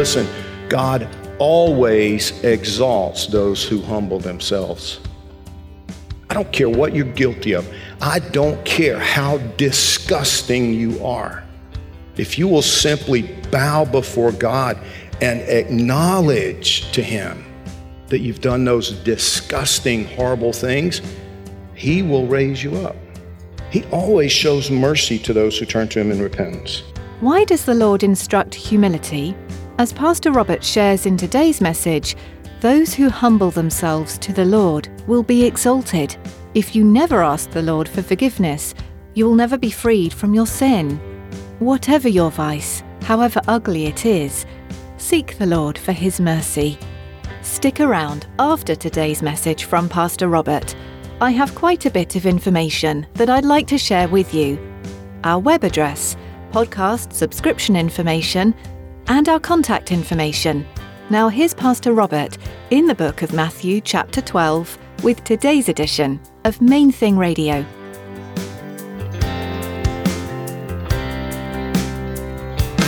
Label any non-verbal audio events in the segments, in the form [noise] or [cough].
Listen, God always exalts those who humble themselves. I don't care what you're guilty of. I don't care how disgusting you are. If you will simply bow before God and acknowledge to Him that you've done those disgusting, horrible things, He will raise you up. He always shows mercy to those who turn to Him in repentance. Why does the Lord instruct humility? As Pastor Robert shares in today's message, those who humble themselves to the Lord will be exalted. If you never ask the Lord for forgiveness, you will never be freed from your sin. Whatever your vice, however ugly it is, seek the Lord for His mercy. Stick around after today's message from Pastor Robert. I have quite a bit of information that I'd like to share with you. Our web address, podcast subscription information, and our contact information. Now, here's Pastor Robert in the book of Matthew, chapter 12, with today's edition of Main Thing Radio.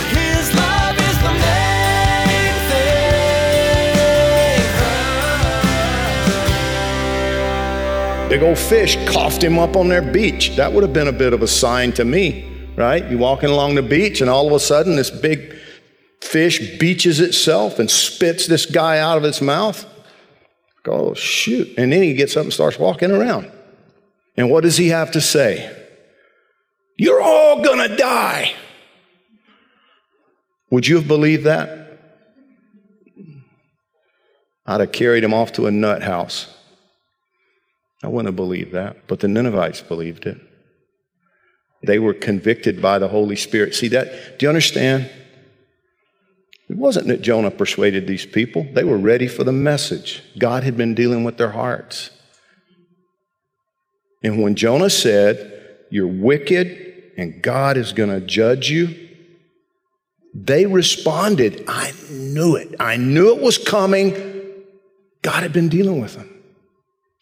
His love is the main thing. Big old fish coughed him up on their beach. That would have been a bit of a sign to me, right? You walking along the beach, and all of a sudden, this big fish beaches itself and spits this guy out of its mouth. Oh, shoot. And then he gets up and starts walking around. And what does he have to say? You're all gonna die. Would you have believed that? I'd have carried him off to a nut house. I wouldn't have believed that, but the Ninevites believed it. They were convicted by the Holy Spirit. See that? Do you understand? It wasn't that Jonah persuaded these people, they were ready for the message. God had been dealing with their hearts. And when Jonah said, You're wicked and God is going to judge you, they responded, I knew it. I knew it was coming. God had been dealing with them.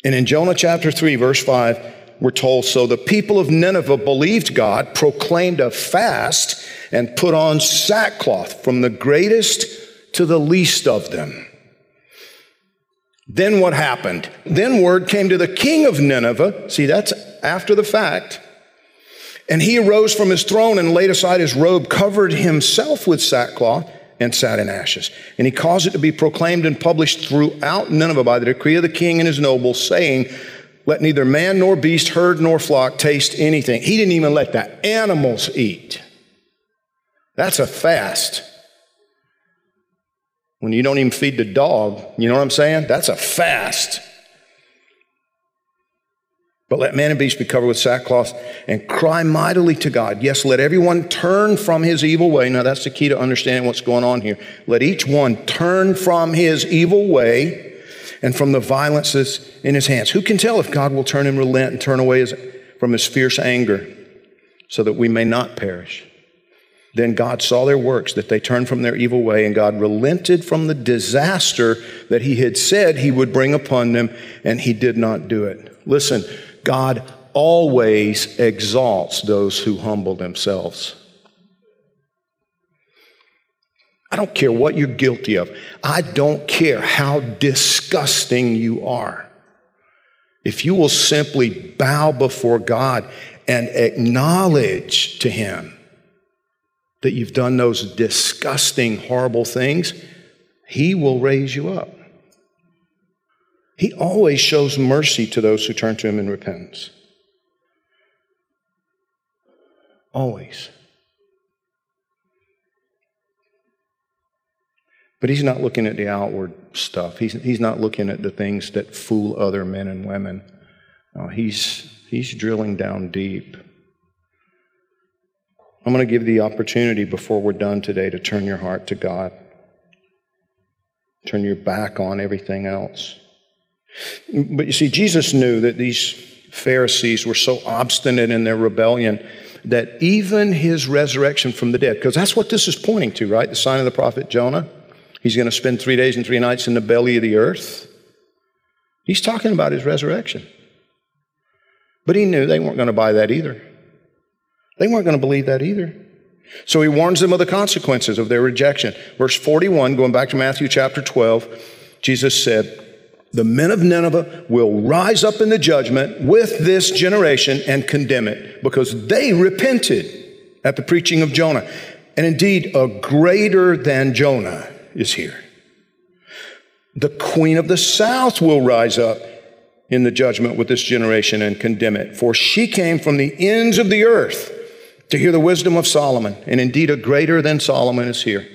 And in Jonah chapter 3, verse 5, we're told so the people of Nineveh believed God, proclaimed a fast, and put on sackcloth from the greatest to the least of them. Then what happened? Then word came to the king of Nineveh. See, that's after the fact. And he arose from his throne and laid aside his robe, covered himself with sackcloth, and sat in ashes. And he caused it to be proclaimed and published throughout Nineveh by the decree of the king and his nobles, saying, Let neither man nor beast, herd nor flock taste anything. He didn't even let the animals eat. That's a fast. When you don't even feed the dog, you know what I'm saying? That's a fast. But let man and beast be covered with sackcloth and cry mightily to God. Yes, let everyone turn from his evil way. Now, that's the key to understanding what's going on here. Let each one turn from his evil way and from the violence that's in his hands. Who can tell if God will turn and relent and turn away his, from his fierce anger so that we may not perish? Then God saw their works, that they turned from their evil way, and God relented from the disaster that He had said He would bring upon them, and He did not do it. Listen, God always exalts those who humble themselves. I don't care what you're guilty of. I don't care how disgusting you are. If you will simply bow before God and acknowledge to Him that you've done those disgusting, horrible things, He will raise you up. He always shows mercy to those who turn to Him in repentance. Always. But he's not looking at the outward stuff. He's, he's not looking at the things that fool other men and women. No, he's, he's drilling down deep. I'm going to give the opportunity before we're done today to turn your heart to God. Turn your back on everything else. But you see, Jesus knew that these Pharisees were so obstinate in their rebellion that even his resurrection from the dead, because that's what this is pointing to, right? The sign of the prophet Jonah. He's going to spend three days and three nights in the belly of the earth. He's talking about his resurrection. But he knew they weren't going to buy that either. They weren't going to believe that either. So he warns them of the consequences of their rejection. Verse 41, going back to Matthew chapter 12, Jesus said, The men of Nineveh will rise up in the judgment with this generation and condemn it because they repented at the preaching of Jonah. And indeed, a greater than Jonah is here. The queen of the south will rise up in the judgment with this generation and condemn it, for she came from the ends of the earth to hear the wisdom of Solomon, and indeed a greater than Solomon is here.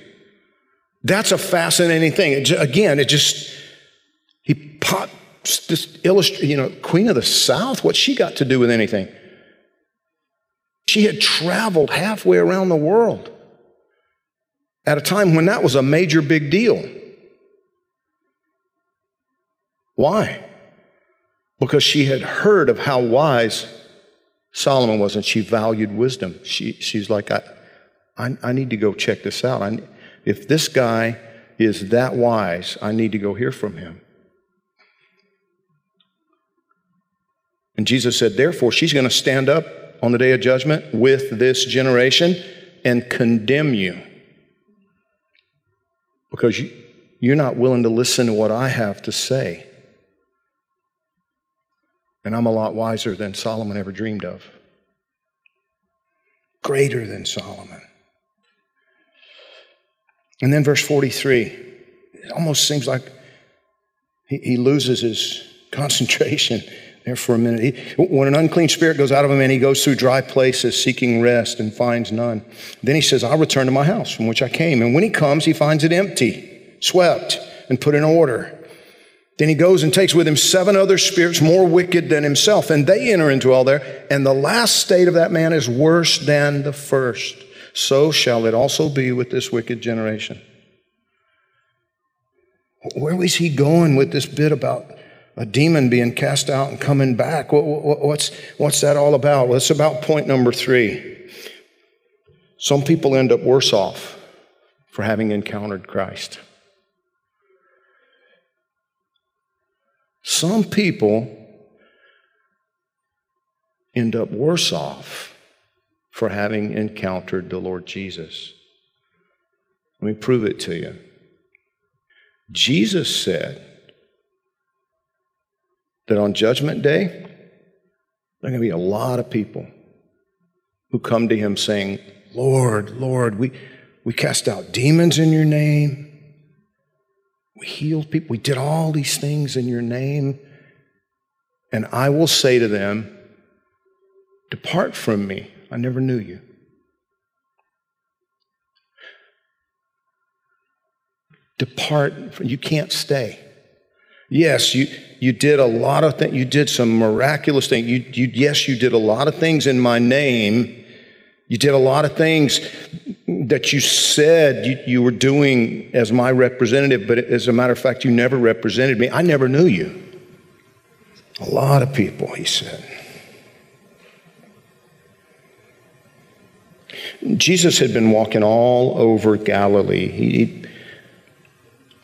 That's a fascinating thing. It, again, it just, he pops this illustrate, you know, Queen of the South, what's she got to do with anything? She had traveled halfway around the world at a time when that was a major big deal. Why? Because she had heard of how wise Solomon was, and she valued wisdom. She, she's like, I, I, I need to go check this out. I, if this guy is that wise, I need to go hear from him. And Jesus said, therefore, she's going to stand up on the day of judgment with this generation and condemn you because you, you're not willing to listen to what I have to say. And I'm a lot wiser than Solomon ever dreamed of. Greater than Solomon. And then verse 43, it almost seems like he, he loses his [laughs] concentration there for a minute. He, when an unclean spirit goes out of a man, he goes through dry places seeking rest and finds none. Then he says, I'll return to my house from which I came. And when he comes, he finds it empty, swept, and put in order. Then he goes and takes with him seven other spirits more wicked than himself, and they enter into all there. And the last state of that man is worse than the first. So shall it also be with this wicked generation. Where was he going with this bit about a demon being cast out and coming back? What's, what's that all about? Well, it's about point number three. Some people end up worse off for having encountered Christ. Some people end up worse off for having encountered the Lord Jesus. Let me prove it to you. Jesus said that on Judgment Day, there are going to be a lot of people who come to him saying, Lord, Lord, we, we cast out demons in your name. We healed people. We did all these things in your name. And I will say to them, Depart from me. I never knew you. Depart. You can't stay. Yes, you, you did a lot of things. You did some miraculous things. You, you, yes, you did a lot of things in my name. You did a lot of things that you said you, you, were doing as my representative, but as a matter of fact, you never represented me. I never knew you. A lot of people, he said. Jesus had been walking all over Galilee. He,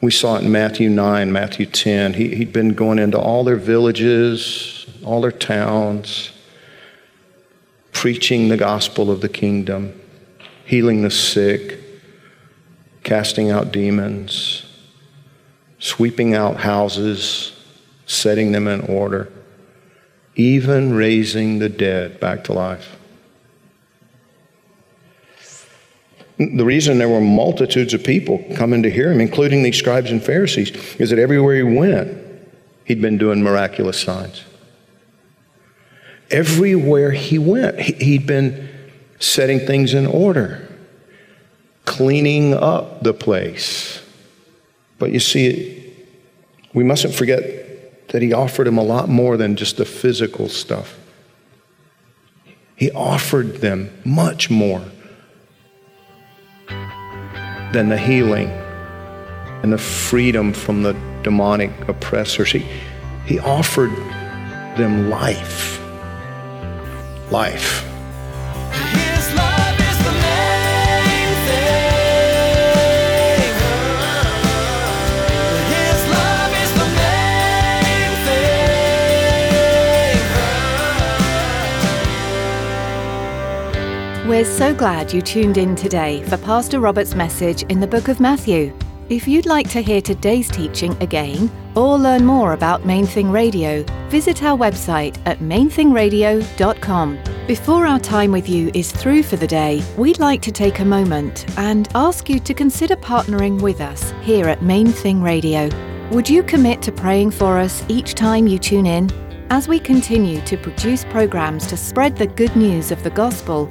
we saw it in Matthew 9, Matthew 10. He, he'd been going into all their villages, all their towns, preaching the gospel of the kingdom healing the sick, casting out demons, sweeping out houses, setting them in order, even raising the dead back to life. The reason there were multitudes of people coming to hear him, including these scribes and Pharisees, is that everywhere he went, he'd been doing miraculous signs. Everywhere he went, he'd been setting things in order, cleaning up the place, But you see, we mustn't forget that he offered him a lot more than just the physical stuff. He offered them much more than the healing and the freedom from the demonic oppressors. He, he offered them life. Life. We're so glad you tuned in today for Pastor Robert's message in the book of Matthew. If you'd like to hear today's teaching again or learn more about Main Thing Radio, visit our website at mainthingradio.com. Before our time with you is through for the day, we'd like to take a moment and ask you to consider partnering with us here at Main Thing Radio. Would you commit to praying for us each time you tune in? As we continue to produce programs to spread the good news of the gospel,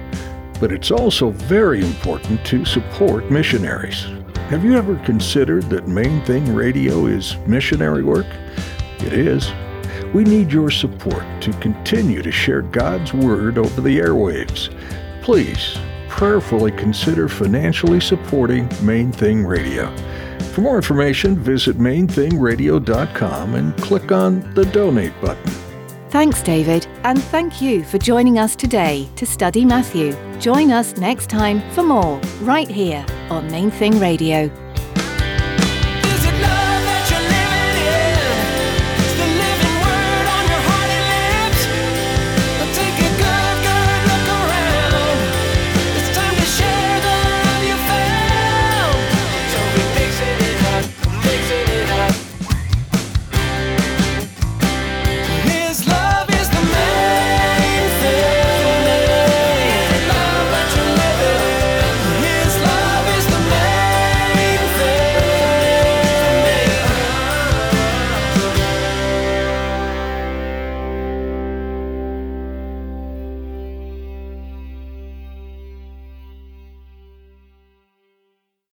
But it's also very important to support missionaries. Have you ever considered that Main Thing Radio is missionary work? It is. We need your support to continue to share God's Word over the airwaves. Please prayerfully consider financially supporting Main Thing Radio. For more information, visit mainthingradio.com and click on the donate button. Thanks, David, and thank you for joining us today to study Matthew. Join us next time for more, right here on Main Thing Radio.